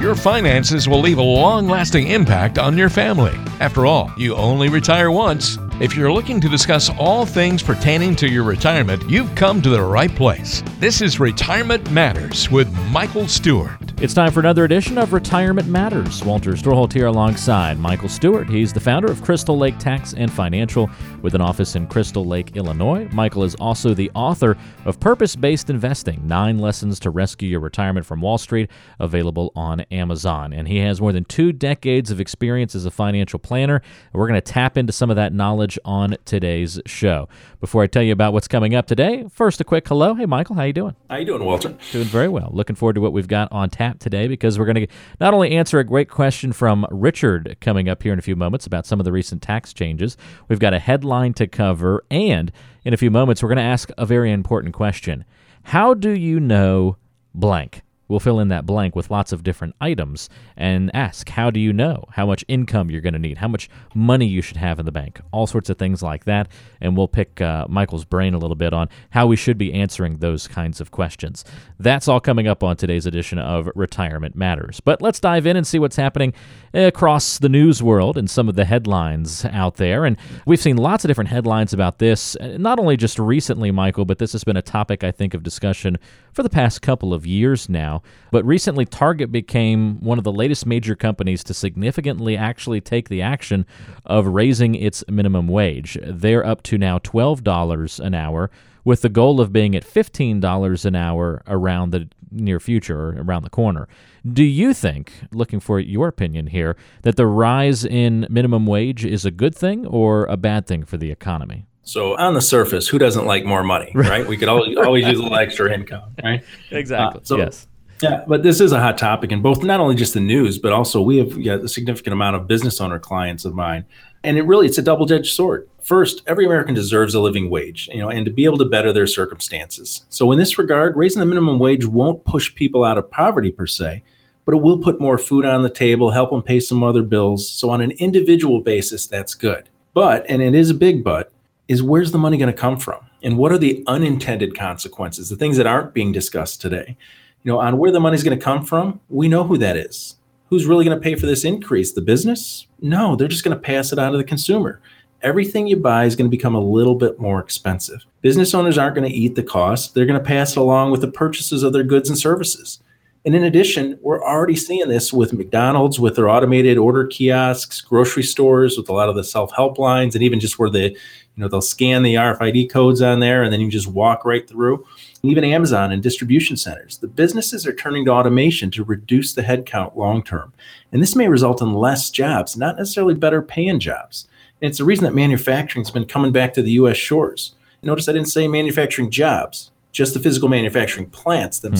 Your finances will leave a long lasting impact on your family. After all, you only retire once. If you're looking to discuss all things pertaining to your retirement, you've come to the right place. This is Retirement Matters with Michael Stewart. It's time for another edition of Retirement Matters. Walter Storholt here alongside Michael Stewart. He's the founder of Crystal Lake Tax and Financial with an office in Crystal Lake, Illinois. Michael is also the author of Purpose Based Investing Nine Lessons to Rescue Your Retirement from Wall Street, available on Amazon. And he has more than two decades of experience as a financial planner. We're going to tap into some of that knowledge on today's show. Before I tell you about what's coming up today, first a quick hello. Hey, Michael, how you doing? How you doing, Walter? Doing very well. Looking forward to what we've got on tap today because we're going to not only answer a great question from Richard coming up here in a few moments about some of the recent tax changes, we've got a headline to cover, and in a few moments, we're going to ask a very important question How do you know blank? We'll fill in that blank with lots of different items and ask, how do you know how much income you're going to need, how much money you should have in the bank, all sorts of things like that. And we'll pick uh, Michael's brain a little bit on how we should be answering those kinds of questions. That's all coming up on today's edition of Retirement Matters. But let's dive in and see what's happening across the news world and some of the headlines out there. And we've seen lots of different headlines about this, not only just recently, Michael, but this has been a topic, I think, of discussion for the past couple of years now. But recently, Target became one of the latest major companies to significantly actually take the action of raising its minimum wage. They're up to now $12 an hour with the goal of being at $15 an hour around the near future or around the corner. Do you think, looking for your opinion here, that the rise in minimum wage is a good thing or a bad thing for the economy? So on the surface, who doesn't like more money, right? We could always always use a little extra income, right? Exactly. Uh, so, yes. Yeah, but this is a hot topic in both not only just the news, but also we have a significant amount of business owner clients of mine. And it really it's a double-edged sword. First, every American deserves a living wage, you know, and to be able to better their circumstances. So in this regard, raising the minimum wage won't push people out of poverty per se, but it will put more food on the table, help them pay some other bills. So on an individual basis, that's good. But, and it is a big but, is where's the money going to come from? And what are the unintended consequences, the things that aren't being discussed today? You know, on where the money's going to come from, we know who that is. Who's really going to pay for this increase? The business? No, they're just going to pass it on to the consumer. Everything you buy is going to become a little bit more expensive. Business owners aren't going to eat the cost. They're going to pass it along with the purchases of their goods and services. And in addition, we're already seeing this with McDonald's, with their automated order kiosks, grocery stores, with a lot of the self-help lines, and even just where the, you know, they'll scan the RFID codes on there, and then you just walk right through even Amazon and distribution centers. The businesses are turning to automation to reduce the headcount long term. And this may result in less jobs, not necessarily better paying jobs. And it's the reason that manufacturing's been coming back to the US shores. Notice I didn't say manufacturing jobs, just the physical manufacturing plants hmm.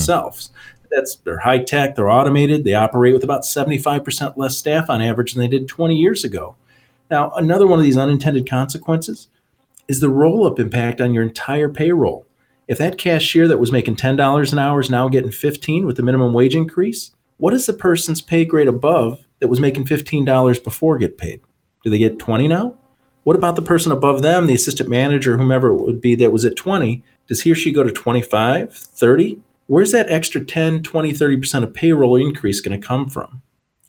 That's they're high tech, they're automated, they operate with about 75% less staff on average than they did 20 years ago. Now, another one of these unintended consequences is the roll up impact on your entire payroll. If that cashier that was making $10 an hour is now getting 15 with the minimum wage increase, what does the person's pay grade above that was making $15 before get paid? Do they get 20 now? What about the person above them, the assistant manager, whomever it would be that was at 20? Does he or she go to 25, 30? Where's that extra 10, 20, 30% of payroll increase going to come from?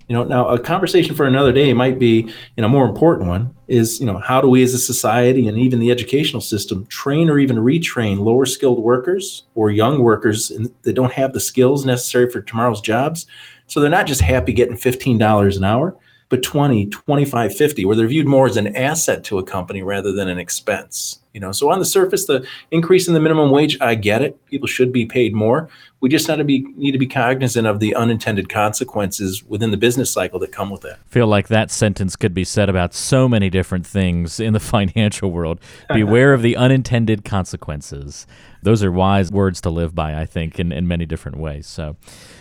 You know, now a conversation for another day might be, you know, more important one is, you know, how do we as a society and even the educational system train or even retrain lower skilled workers or young workers that don't have the skills necessary for tomorrow's jobs? So they're not just happy getting $15 an hour, but 20, 25, 50, where they're viewed more as an asset to a company rather than an expense. You know, so on the surface, the increase in the minimum wage, I get it. People should be paid more. We just need to be need to be cognizant of the unintended consequences within the business cycle that come with it. Feel like that sentence could be said about so many different things in the financial world. Beware of the unintended consequences. Those are wise words to live by, I think, in, in many different ways. So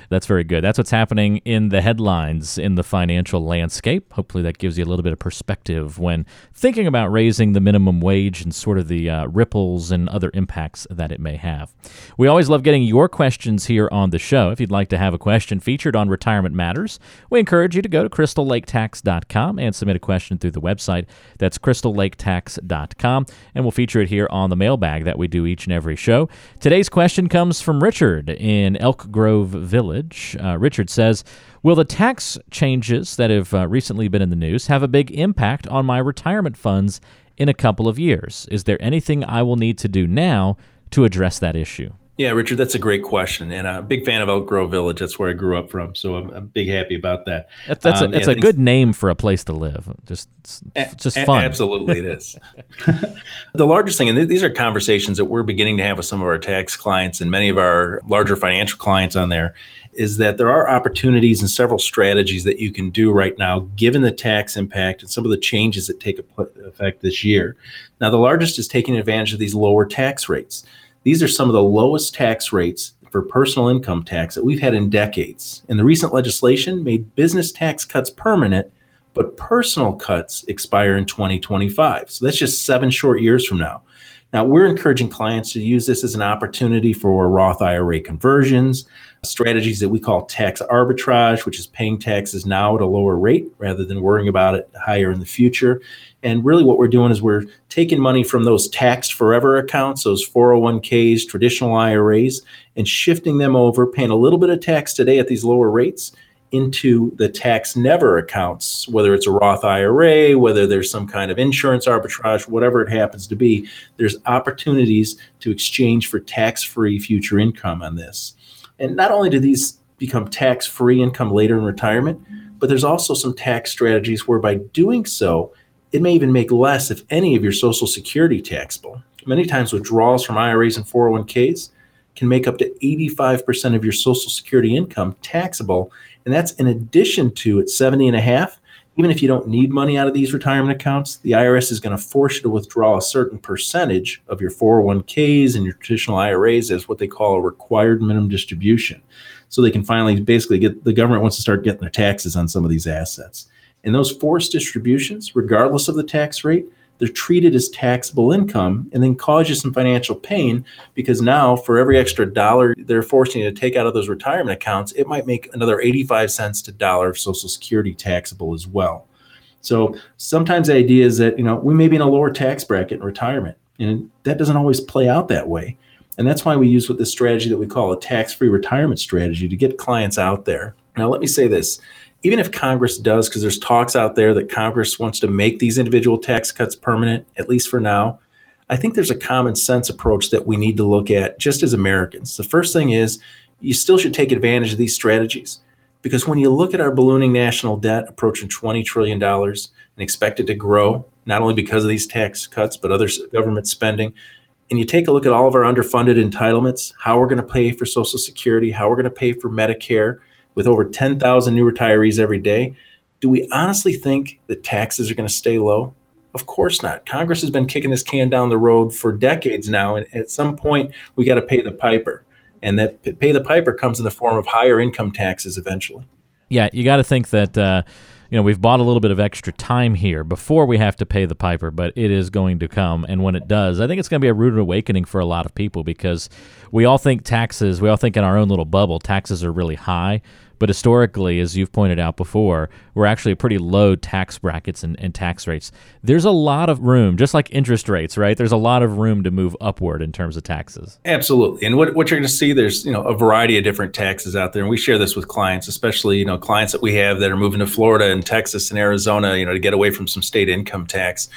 that's very good. That's what's happening in the headlines in the financial landscape. Hopefully, that gives you a little bit of perspective when thinking about raising the minimum wage and sort of the uh, ripples and other impacts that it may have. We always love getting your questions here on the show. If you'd like to have a question featured on Retirement Matters, we encourage you to go to crystallaketax.com and submit a question through the website. That's crystallaketax.com, and we'll feature it here on the mailbag that we do each and every show. Today's question comes from Richard in Elk Grove Village. Uh, Richard says, Will the tax changes that have uh, recently been in the news have a big impact on my retirement funds in a couple of years? Is there anything I will need to do now to address that issue? Yeah, Richard, that's a great question, and a big fan of Elk Grove Village. That's where I grew up from, so I'm, I'm big happy about that. That's, that's um, a, it's a good name for a place to live. Just, it's just fun. absolutely, it is. the largest thing, and th- these are conversations that we're beginning to have with some of our tax clients and many of our larger financial clients on there, is that there are opportunities and several strategies that you can do right now, given the tax impact and some of the changes that take effect this year. Now, the largest is taking advantage of these lower tax rates. These are some of the lowest tax rates for personal income tax that we've had in decades. And the recent legislation made business tax cuts permanent, but personal cuts expire in 2025. So that's just seven short years from now. Now, we're encouraging clients to use this as an opportunity for Roth IRA conversions, strategies that we call tax arbitrage, which is paying taxes now at a lower rate rather than worrying about it higher in the future. And really, what we're doing is we're taking money from those taxed forever accounts, those 401ks, traditional IRAs, and shifting them over, paying a little bit of tax today at these lower rates into the tax never accounts, whether it's a Roth IRA, whether there's some kind of insurance arbitrage, whatever it happens to be, there's opportunities to exchange for tax free future income on this. And not only do these become tax free income later in retirement, but there's also some tax strategies where by doing so, it may even make less, if any, of your Social Security taxable. Many times, withdrawals from IRAs and 401ks can make up to 85% of your Social Security income taxable. And that's in addition to at 70 and a half, even if you don't need money out of these retirement accounts, the IRS is going to force you to withdraw a certain percentage of your 401ks and your traditional IRAs as what they call a required minimum distribution. So they can finally basically get the government wants to start getting their taxes on some of these assets. And those forced distributions, regardless of the tax rate, they're treated as taxable income and then cause you some financial pain because now for every extra dollar they're forcing you to take out of those retirement accounts, it might make another 85 cents to dollar of Social Security taxable as well. So sometimes the idea is that, you know, we may be in a lower tax bracket in retirement. And that doesn't always play out that way. And that's why we use with this strategy that we call a tax-free retirement strategy to get clients out there. Now, let me say this even if Congress does, because there's talks out there that Congress wants to make these individual tax cuts permanent, at least for now, I think there's a common sense approach that we need to look at just as Americans. The first thing is you still should take advantage of these strategies because when you look at our ballooning national debt approaching $20 trillion and expected to grow, not only because of these tax cuts, but other government spending, and you take a look at all of our underfunded entitlements, how we're going to pay for Social Security, how we're going to pay for Medicare, with over 10,000 new retirees every day, do we honestly think that taxes are going to stay low? Of course not. Congress has been kicking this can down the road for decades now, and at some point we got to pay the piper, and that pay the piper comes in the form of higher income taxes eventually. Yeah, you got to think that. Uh, you know, we've bought a little bit of extra time here before we have to pay the piper, but it is going to come. And when it does, I think it's going to be a rude awakening for a lot of people because we all think taxes, we all think in our own little bubble, taxes are really high. But historically, as you've pointed out before, we're actually pretty low tax brackets and, and, tax rates. There's a lot of room, just like interest rates, right? There's a lot of room to move upward in terms of taxes. Absolutely. And what, what you're going to see, there's you know a variety of different taxes out there, and we share this with clients, especially you know clients that we have that are moving to Florida and Texas and Arizona, you know, to get away from some state income tax.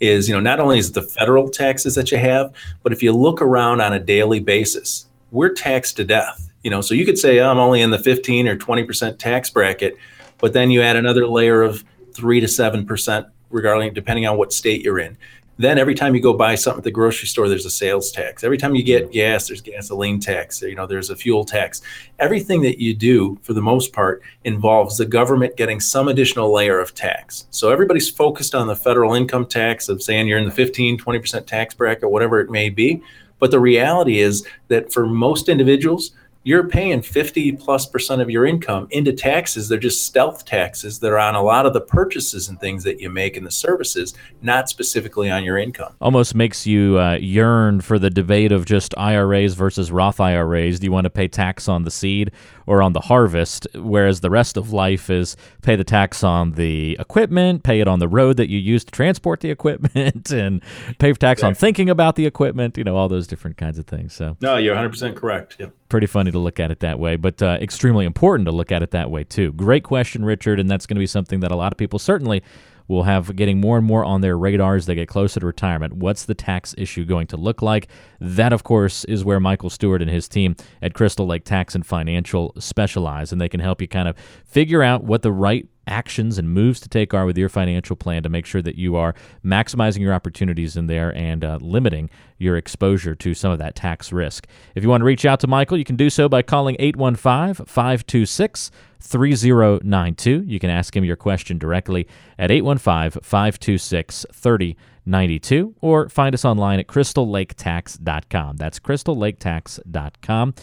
Is you know not only is it the federal taxes that you have, but if you look around on a daily basis, we're taxed to death you know, so you could say I'm only in the 15 or 20% tax bracket, but then you add another layer of three to seven percent regarding depending on what state you're in. Then every time you go buy something at the grocery store, there's a sales tax. Every time you get gas, there's gasoline tax. You know, there's a fuel tax. Everything that you do, for the most part, involves the government getting some additional layer of tax. So everybody's focused on the federal income tax of saying you're in the 15, 20% tax bracket, whatever it may be. But the reality is that for most individuals, you're paying 50 plus percent of your income into taxes. They're just stealth taxes that are on a lot of the purchases and things that you make and the services, not specifically on your income. Almost makes you uh, yearn for the debate of just IRAs versus Roth IRAs. Do you want to pay tax on the seed or on the harvest? Whereas the rest of life is pay the tax on the equipment, pay it on the road that you use to transport the equipment, and pay tax on thinking about the equipment, you know, all those different kinds of things. So, no, you're 100% correct. Yep pretty funny to look at it that way, but uh, extremely important to look at it that way too. Great question, Richard, and that's going to be something that a lot of people certainly will have getting more and more on their radar as they get closer to retirement. What's the tax issue going to look like? That, of course, is where Michael Stewart and his team at Crystal Lake Tax and Financial specialize, and they can help you kind of figure out what the right actions and moves to take are with your financial plan to make sure that you are maximizing your opportunities in there and uh, limiting your exposure to some of that tax risk. If you want to reach out to Michael, you can do so by calling 815 526 3092. You can ask him your question directly at 815 526 3092 or find us online at crystallaketax.com. That's crystallaketax.com.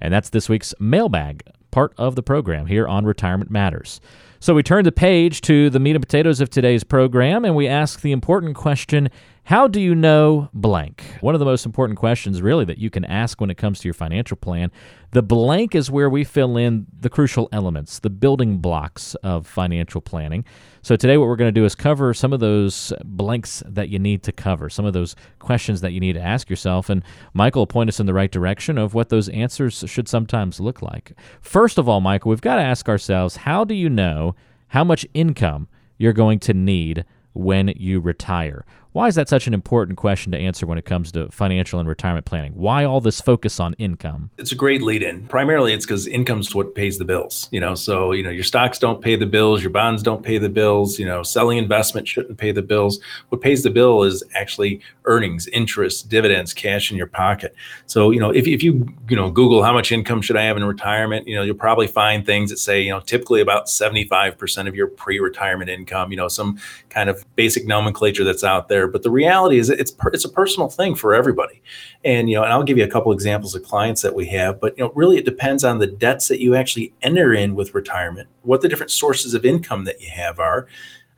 And that's this week's mailbag part of the program here on Retirement Matters. So we turn the page to the meat and potatoes of today's program and we ask the important question How do you know blank? One of the most important questions, really, that you can ask when it comes to your financial plan. The blank is where we fill in the crucial elements, the building blocks of financial planning. So today, what we're going to do is cover some of those blanks that you need to cover, some of those questions that you need to ask yourself. And Michael will point us in the right direction of what those answers should sometimes look like. First of all, Michael, we've got to ask ourselves how do you know how much income you're going to need when you retire? Why is that such an important question to answer when it comes to financial and retirement planning? Why all this focus on income? It's a great lead in. Primarily it's because income's what pays the bills, you know. So, you know, your stocks don't pay the bills, your bonds don't pay the bills, you know, selling investment shouldn't pay the bills. What pays the bill is actually earnings, interest, dividends, cash in your pocket. So, you know, if, if you, you know, Google how much income should I have in retirement, you know, you'll probably find things that say, you know, typically about 75% of your pre-retirement income, you know, some kind of basic nomenclature that's out there but the reality is it's it's a personal thing for everybody. And you know, and I'll give you a couple examples of clients that we have, but you know, really it depends on the debts that you actually enter in with retirement, what the different sources of income that you have are.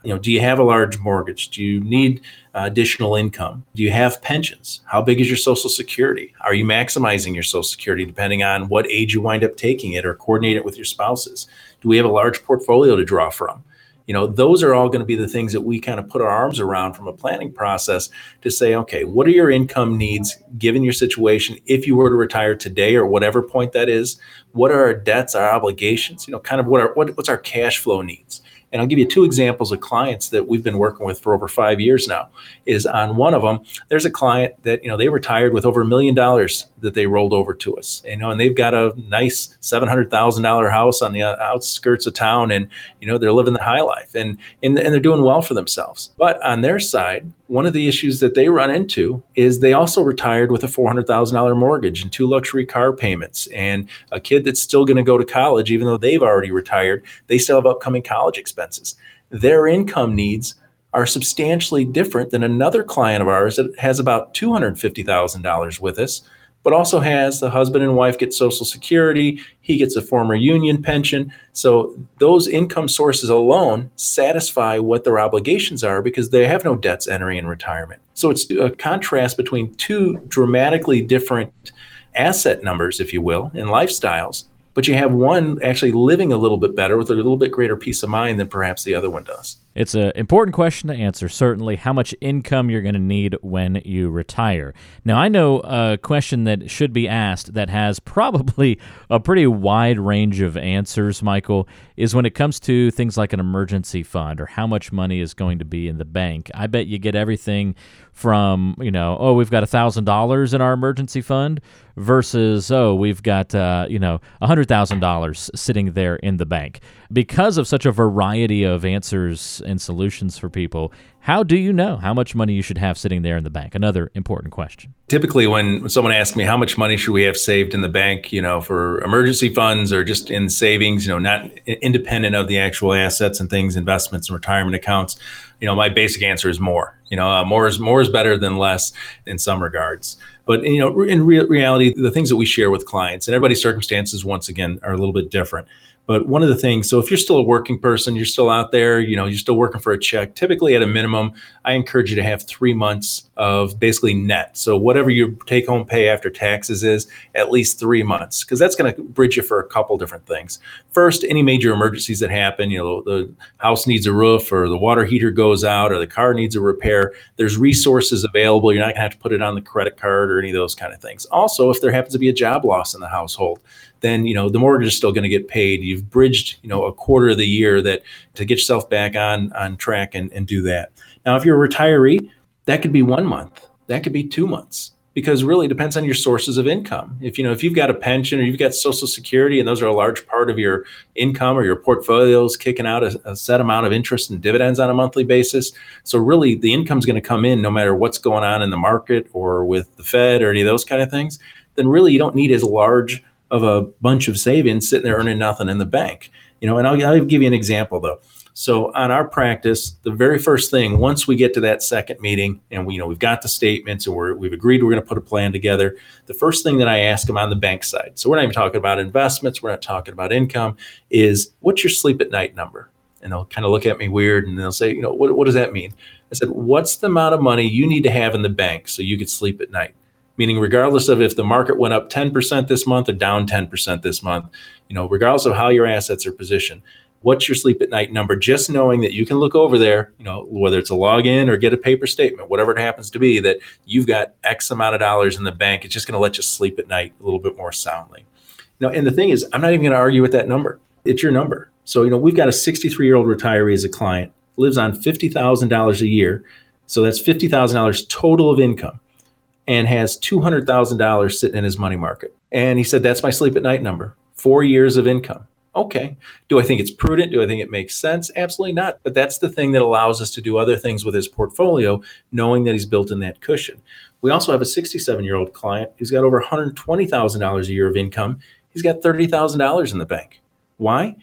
You know, do you have a large mortgage? Do you need uh, additional income? Do you have pensions? How big is your social security? Are you maximizing your social security depending on what age you wind up taking it or coordinate it with your spouses? Do we have a large portfolio to draw from? You know those are all going to be the things that we kind of put our arms around from a planning process to say okay what are your income needs given your situation if you were to retire today or whatever point that is? What are our debts our obligations? You know kind of what are what, what's our cash flow needs and I'll give you two examples of clients that we've been working with for over five years now. Is on one of them, there's a client that you know they retired with over a million dollars that they rolled over to us. You know, and they've got a nice seven hundred thousand dollar house on the uh, outskirts of town, and you know they're living the high life, and and and they're doing well for themselves. But on their side, one of the issues that they run into is they also retired with a $400,000 mortgage and two luxury car payments. And a kid that's still going to go to college even though they've already retired they still have upcoming college expenses. Their income needs are substantially different than another client of ours that has about $250,000 with us but also has the husband and wife get social security he gets a former union pension so those income sources alone satisfy what their obligations are because they have no debts entering in retirement so it's a contrast between two dramatically different asset numbers if you will and lifestyles but you have one actually living a little bit better with a little bit greater peace of mind than perhaps the other one does. It's an important question to answer, certainly, how much income you're going to need when you retire. Now, I know a question that should be asked that has probably a pretty wide range of answers, Michael, is when it comes to things like an emergency fund or how much money is going to be in the bank. I bet you get everything from, you know, oh, we've got $1,000 in our emergency fund versus, oh, we've got, uh, you know, $100,000 sitting there in the bank. Because of such a variety of answers and solutions for people, how do you know how much money you should have sitting there in the bank? Another important question. Typically, when someone asks me how much money should we have saved in the bank, you know, for emergency funds or just in savings, you know, not independent of the actual assets and things, investments and retirement accounts, you know, my basic answer is more. You know, uh, more is more is better than less in some regards. But you know, in re- reality, the things that we share with clients and everybody's circumstances, once again, are a little bit different. But one of the things, so if you're still a working person, you're still out there, you know, you're still working for a check, typically at a minimum, I encourage you to have three months of basically net. So whatever your take home pay after taxes is, at least three months, because that's going to bridge you for a couple different things. First, any major emergencies that happen, you know, the house needs a roof or the water heater goes out or the car needs a repair, there's resources available. You're not going to have to put it on the credit card or any of those kind of things. Also, if there happens to be a job loss in the household, then you know the mortgage is still going to get paid. You've bridged you know a quarter of the year that to get yourself back on on track and, and do that. Now, if you're a retiree, that could be one month, that could be two months, because really depends on your sources of income. If you know if you've got a pension or you've got Social Security, and those are a large part of your income or your portfolios kicking out a, a set amount of interest and dividends on a monthly basis. So really, the income is going to come in no matter what's going on in the market or with the Fed or any of those kind of things. Then really, you don't need as large of a bunch of savings sitting there earning nothing in the bank. You know, and I'll, I'll give you an example though. So on our practice, the very first thing, once we get to that second meeting and we, you know, we've got the statements and we're, we've agreed we're going to put a plan together. The first thing that I ask them on the bank side, so we're not even talking about investments, we're not talking about income, is what's your sleep at night number? And they'll kind of look at me weird and they'll say, you know, what, what does that mean? I said, what's the amount of money you need to have in the bank so you could sleep at night? Meaning regardless of if the market went up 10% this month or down 10% this month, you know, regardless of how your assets are positioned, what's your sleep at night number? Just knowing that you can look over there, you know, whether it's a login or get a paper statement, whatever it happens to be, that you've got X amount of dollars in the bank. It's just going to let you sleep at night a little bit more soundly. Know, and the thing is, I'm not even going to argue with that number. It's your number. So, you know, we've got a 63 year old retiree as a client, lives on $50,000 a year. So that's $50,000 total of income and has $200,000 sitting in his money market. And he said, That's my sleep at night number, four years of income. Okay. Do I think it's prudent? Do I think it makes sense? Absolutely not. But that's the thing that allows us to do other things with his portfolio, knowing that he's built in that cushion. We also have a 67 year old client who's got over $120,000 a year of income. He's got $30,000 in the bank. Why?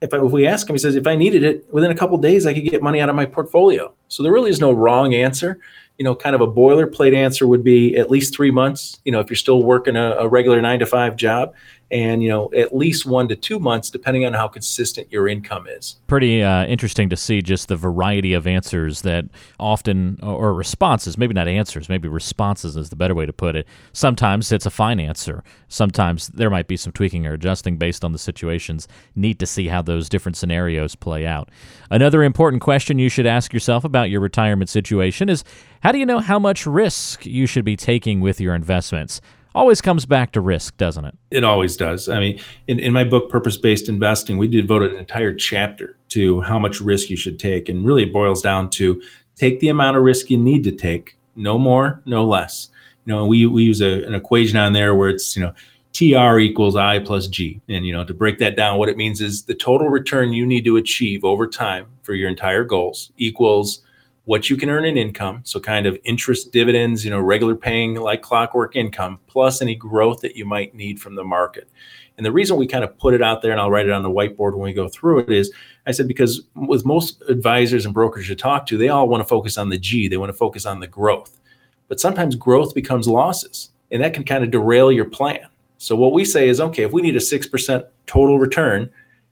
If, I, if, we ask him, he says, if I needed it within a couple days, I could get money out of my portfolio. So there really is no wrong answer you know, kind of a boilerplate answer would be at least three months. You know, if you're still working a, a, regular nine to five job, and you know, at least one to two months, depending on how consistent your income is. Pretty uh, interesting to see just the variety of answers that often, or responses, maybe not answers, maybe responses is the better way to put it. Sometimes it's a fine answer. Sometimes there might be some tweaking or adjusting based on the situations. Neat to see how those different scenarios play out. Another important question you should ask yourself about your retirement situation is how do you know how much risk you should be taking with your investments? Always comes back to risk, doesn't it? It always does. I mean, in, in my book, Purpose Based Investing, we devoted an entire chapter to how much risk you should take. And really, boils down to take the amount of risk you need to take, no more, no less. You know, we, we use a, an equation on there where it's, you know, TR equals I plus G. And, you know, to break that down, what it means is the total return you need to achieve over time for your entire goals equals what you can earn in income. So, kind of interest, dividends, you know, regular paying like clockwork income, plus any growth that you might need from the market. And the reason we kind of put it out there, and I'll write it on the whiteboard when we go through it, is I said because with most advisors and brokers you talk to, they all want to focus on the G, they want to focus on the growth. But sometimes growth becomes losses, and that can kind of derail your plan. So, what we say is okay, if we need a 6% total return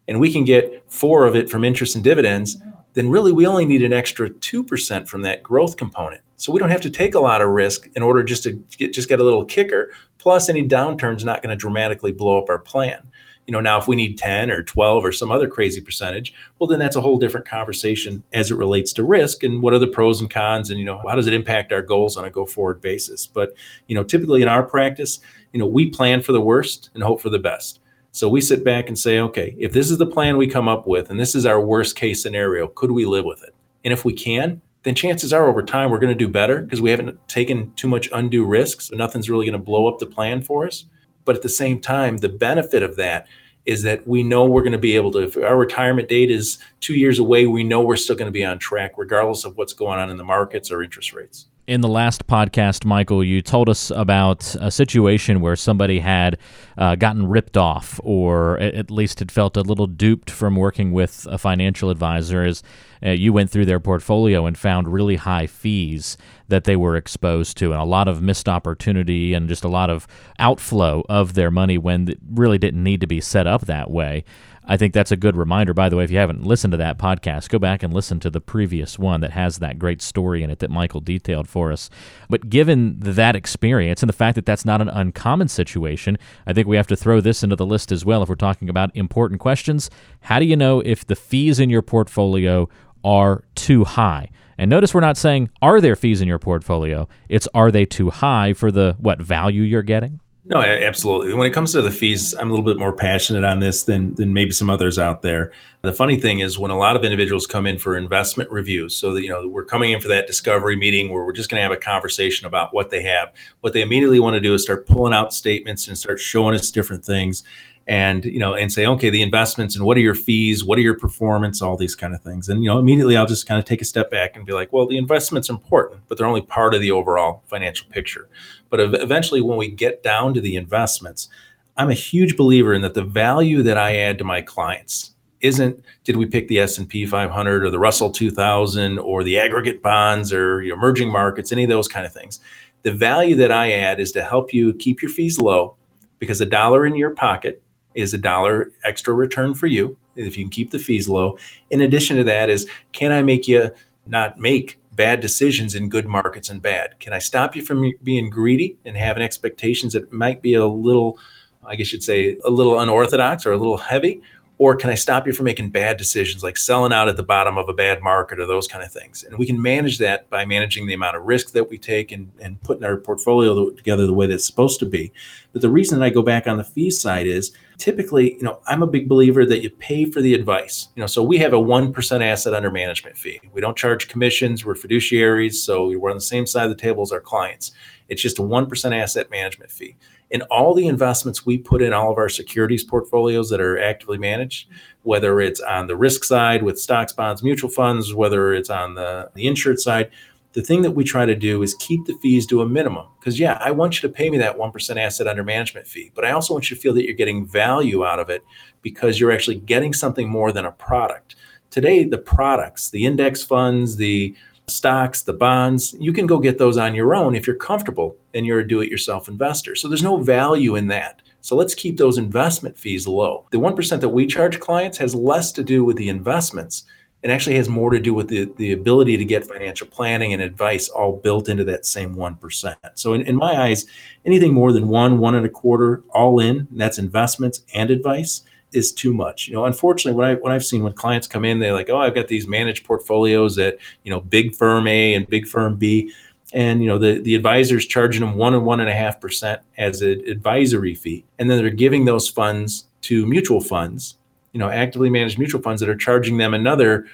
and we can get four of it from interest and dividends, then really we only need an extra 2% from that growth component. So we don't have to take a lot of risk in order just to get, just get a little kicker. Plus, any downturn's not going to dramatically blow up our plan. You know, now if we need 10 or 12 or some other crazy percentage, well, then that's a whole different conversation as it relates to risk and what are the pros and cons and, you know, how does it impact our goals on a go forward basis. But, you know, typically in our practice, you know, we plan for the worst and hope for the best. So we sit back and say, okay, if this is the plan we come up with and this is our worst case scenario, could we live with it? And if we can, then chances are over time we're going to do better because we haven't taken too much undue risk. So nothing's really going to blow up the plan for us. But at the same time, the benefit of that is that we know we're going to be able to, if our retirement date is two years away, we know we're still going to be on track regardless of what's going on in the markets or interest rates. In the last podcast, Michael, you told us about a situation where somebody had uh, gotten ripped off, or at least had felt a little duped from working with a financial advisor, As uh, you went through their portfolio and found really high fees that they were exposed to, and a lot of missed opportunity and just a lot of outflow of their money when it really didn't need to be set up that way. I think that's a good reminder. By the way, if you haven't listened to that podcast, go back and listen to the previous one that has that great story in it that Michael detailed for us. But given that experience and the fact that that's not an uncommon situation, I think we have to throw this into the list as well if we're talking about important questions. How do you know if the fees in your portfolio are too high? And notice we're not saying are there fees in your portfolio? It's are they too high for the what value you're getting? No, absolutely. When it comes to the fees, I'm a little bit more passionate on this than than maybe some others out there. The funny thing is when a lot of individuals come in for investment reviews, so that you know we're coming in for that discovery meeting where we're just going to have a conversation about what they have. What they immediately want to do is start pulling out statements and start showing us different things and you know and say okay the investments and what are your fees? What are your performance? All these kind of things. And you know immediately i'll just kind of take a step back and be like well the investments are important but they're only part of the overall financial picture. But eventually when we get down to the investments i'm a huge believer in that the value that i add to my clients isn't did we pick the s&p 500 or the russell 2000 or the aggregate bonds or emerging markets any of those kind of things. The value that i add is to help you keep your fees low because a dollar in your pocket is a dollar extra return for you if you can keep the fees low. In addition to that, is can I make you not make bad decisions in good markets and bad? Can I stop you from being greedy and having expectations that might be a little, I guess you'd say, a little unorthodox or a little heavy? Or can I stop you from making bad decisions like selling out at the bottom of a bad market or those kind of things? And we can manage that by managing the amount of risk that we take and, and putting our portfolio together the way that's supposed to be. But the reason I go back on the fee side is typically, you know, I'm a big believer that you pay for the advice. You know, so we have a 1% asset under management fee. We don't charge commissions, we're fiduciaries, so we're on the same side of the table as our clients. It's just a 1% asset management fee in all the investments we put in all of our securities portfolios that are actively managed, whether it's on the risk side with stocks, bonds, mutual funds, whether it's on the, the insured side, the thing that we try to do is keep the fees to a minimum. Because, yeah, I want you to pay me that 1% asset under management fee, but I also want you to feel that you're getting value out of it because you're actually getting something more than a product. Today, the products, the index funds, the stocks, the bonds, you can go get those on your own if you're comfortable and you're a do it yourself investor. So there's no value in that. So let's keep those investment fees low. The 1% that we charge clients has less to do with the investments and actually has more to do with the, the ability to get financial planning and advice all built into that same 1%. So in, in my eyes, anything more than one, one and a quarter all in, that's investments and advice is too much. You know, unfortunately, what I what I've seen when clients come in, they're like, "Oh, I've got these managed portfolios at you know big firm A and big firm B." And you know the the advisor's charging them one and one and a half percent as an advisory fee, and then they're giving those funds to mutual funds, you know, actively managed mutual funds that are charging them another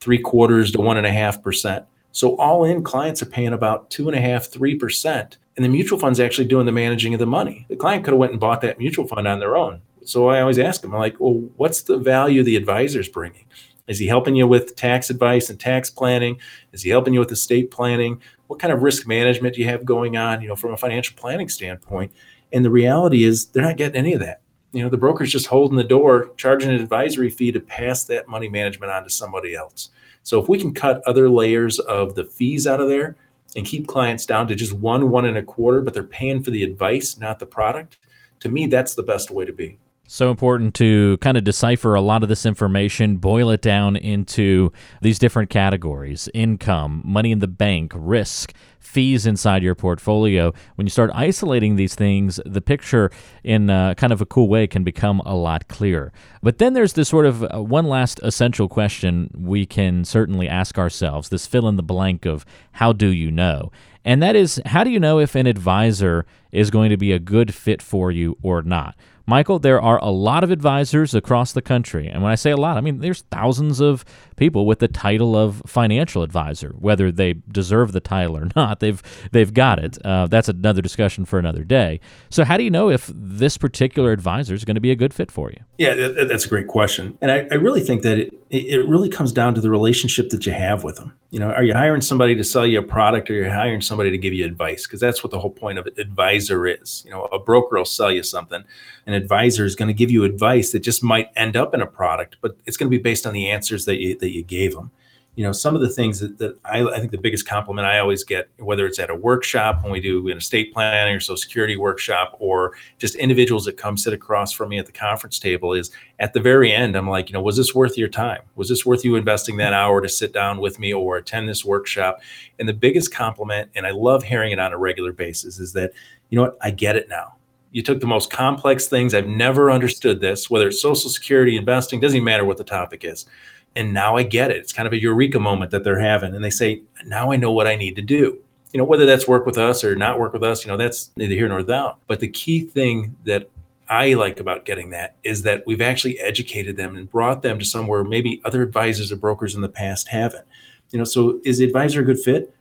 three quarters to one and a half percent. So all in, clients are paying about two and a half, three percent, and the mutual fund's actually doing the managing of the money. The client could have went and bought that mutual fund on their own. So I always ask them, I'm like, well, what's the value the advisor's bringing? Is he helping you with tax advice and tax planning? Is he helping you with estate planning? What kind of risk management do you have going on, you know, from a financial planning standpoint? And the reality is they're not getting any of that. You know, the broker's just holding the door, charging an advisory fee to pass that money management on to somebody else. So if we can cut other layers of the fees out of there and keep clients down to just one, one and a quarter, but they're paying for the advice, not the product, to me, that's the best way to be. So important to kind of decipher a lot of this information, boil it down into these different categories income, money in the bank, risk, fees inside your portfolio. When you start isolating these things, the picture in uh, kind of a cool way can become a lot clearer. But then there's this sort of uh, one last essential question we can certainly ask ourselves this fill in the blank of how do you know? And that is, how do you know if an advisor is going to be a good fit for you or not? Michael, there are a lot of advisors across the country. And when I say a lot, I mean there's thousands of people with the title of financial advisor. Whether they deserve the title or not, they've they've got it. Uh, that's another discussion for another day. So how do you know if this particular advisor is going to be a good fit for you? Yeah, that's a great question. And I, I really think that it, it, it really comes down to the relationship that you have with them. You know, are you hiring somebody to sell you a product or are you're hiring somebody to give you advice? Because that's what the whole point of an advisor is. You know, a broker will sell you something. An advisor is going to give you advice that just might end up in a product, but it's going to be based on the answers that you that you gave them you know some of the things that, that I, I, think the biggest compliment i always get whether it's at a workshop when we do an estate planning or social security workshop or just individuals that come sit across from me at the conference table is at the very end i'm like you know was this worth your time? Was this worth you investing that hour to sit down with me or attend this workshop? And the biggest compliment and i love hearing it on a regular basis is that you know what? I get it now. You took the most complex things. I've never understood this whether it's social security investing doesn't even matter what the topic is and now I get it. It's kind of a eureka moment that they're having. And they say, now I know what I need to do. You know, whether that's work with us or not work with us, you know, that's neither here nor there. But the key thing that I like about getting that is that we've actually educated them and brought them to somewhere maybe other advisors or brokers in the past haven't. You know, so is the advisor a good fit?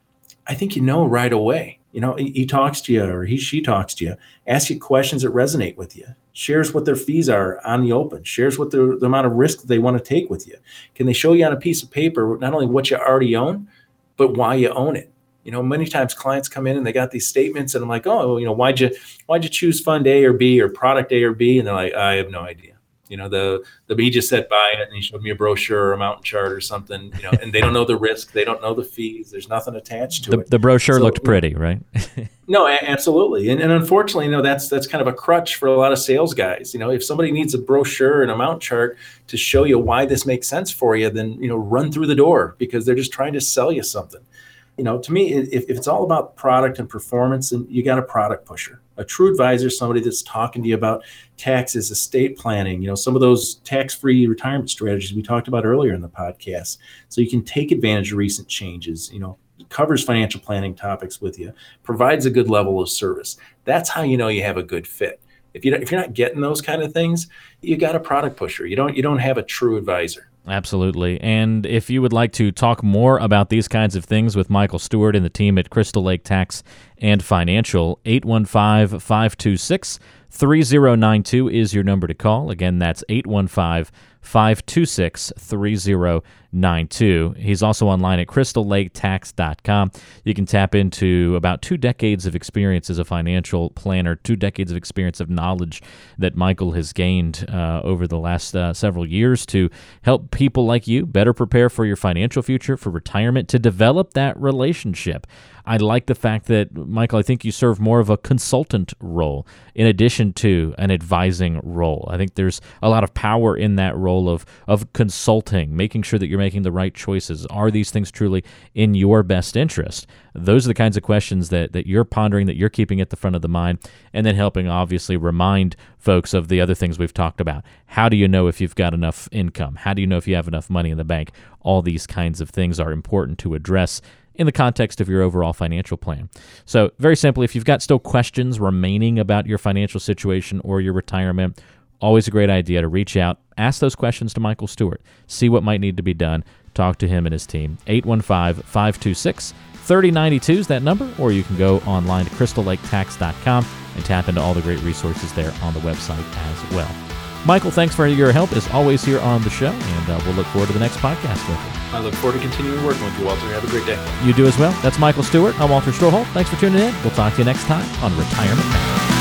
I think you know right away. You know, he, talks to you or he she talks to you, asks you questions that resonate with you shares what their fees are on the open, shares what the, the amount of risk they want to take with you. Can they show you on a piece of paper not only what you already own, but why you own it? You know, many times clients come in and they got these statements, and I'm like, oh, you know, why'd you why'd you choose fund A or B or product A or B? And they're like, I have no idea. You know, the the B just said buy it, and he showed me a brochure or a mountain chart or something. You know, and they don't know the risk, they don't know the fees. There's nothing attached to the, it. The brochure so, looked pretty, right? no, absolutely, and, and unfortunately, you know, that's that's kind of a crutch for a lot of sales guys. You know, if somebody needs a brochure and a mountain chart to show you why this makes sense for you, then you know, run through the door because they're just trying to sell you something you know, to me, if, if it's all about product and performance, then you got a product pusher. A true advisor is somebody that's talking to you about taxes, estate planning, you know, some of those tax-free retirement strategies we talked about earlier in the podcast. So you can take advantage of recent changes, you know, covers financial planning topics with you, provides a good level of service. That's how you know you have a good fit. If you if you're not getting those kind of things, you got a product pusher. You don't you don't have a true advisor. Absolutely. And if you would like to talk more about these kinds of things with Michael Stewart and the team at Crystal Lake Tax and Financial, 815 526 3092 is your number to call. Again, that's 815 526 3092. He's also online at crystallaketax.com. You can tap into about two decades of experience as a financial planner, two decades of experience of knowledge that Michael has gained uh, over the last uh, several years to help people like you better prepare for your financial future, for retirement, to develop that relationship. I like the fact that, Michael, I think you serve more of a consultant role in addition to an advising role. I think there's a lot of power in that role of, of consulting, making sure that you're making the right choices. Are these things truly in your best interest? Those are the kinds of questions that, that you're pondering, that you're keeping at the front of the mind, and then helping obviously remind folks of the other things we've talked about. How do you know if you've got enough income? How do you know if you have enough money in the bank? All these kinds of things are important to address in the context of your overall financial plan. So, very simply, if you've got still questions remaining about your financial situation or your retirement, always a great idea to reach out, ask those questions to Michael Stewart, see what might need to be done, talk to him and his team. 815 526 3092 is that number, or you can go online to crystallaketax.com and tap into all the great resources there on the website as well. Michael, thanks for your help as always here on the show, and uh, we'll look forward to the next podcast with you. I look forward to continuing working with you, Walter. Have a great day. You do as well. That's Michael Stewart. I'm Walter Storholt. Thanks for tuning in. We'll talk to you next time on Retirement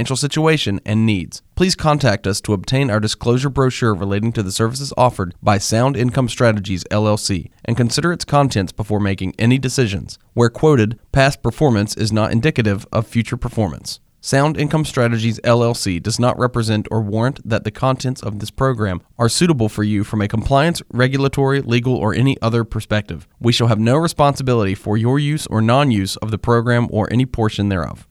financial situation, and needs. Please contact us to obtain our disclosure brochure relating to the services offered by Sound Income Strategies LLC and consider its contents before making any decisions. Where quoted, past performance is not indicative of future performance. Sound Income Strategies LLC does not represent or warrant that the contents of this program are suitable for you from a compliance, regulatory, legal, or any other perspective. We shall have no responsibility for your use or non use of the program or any portion thereof.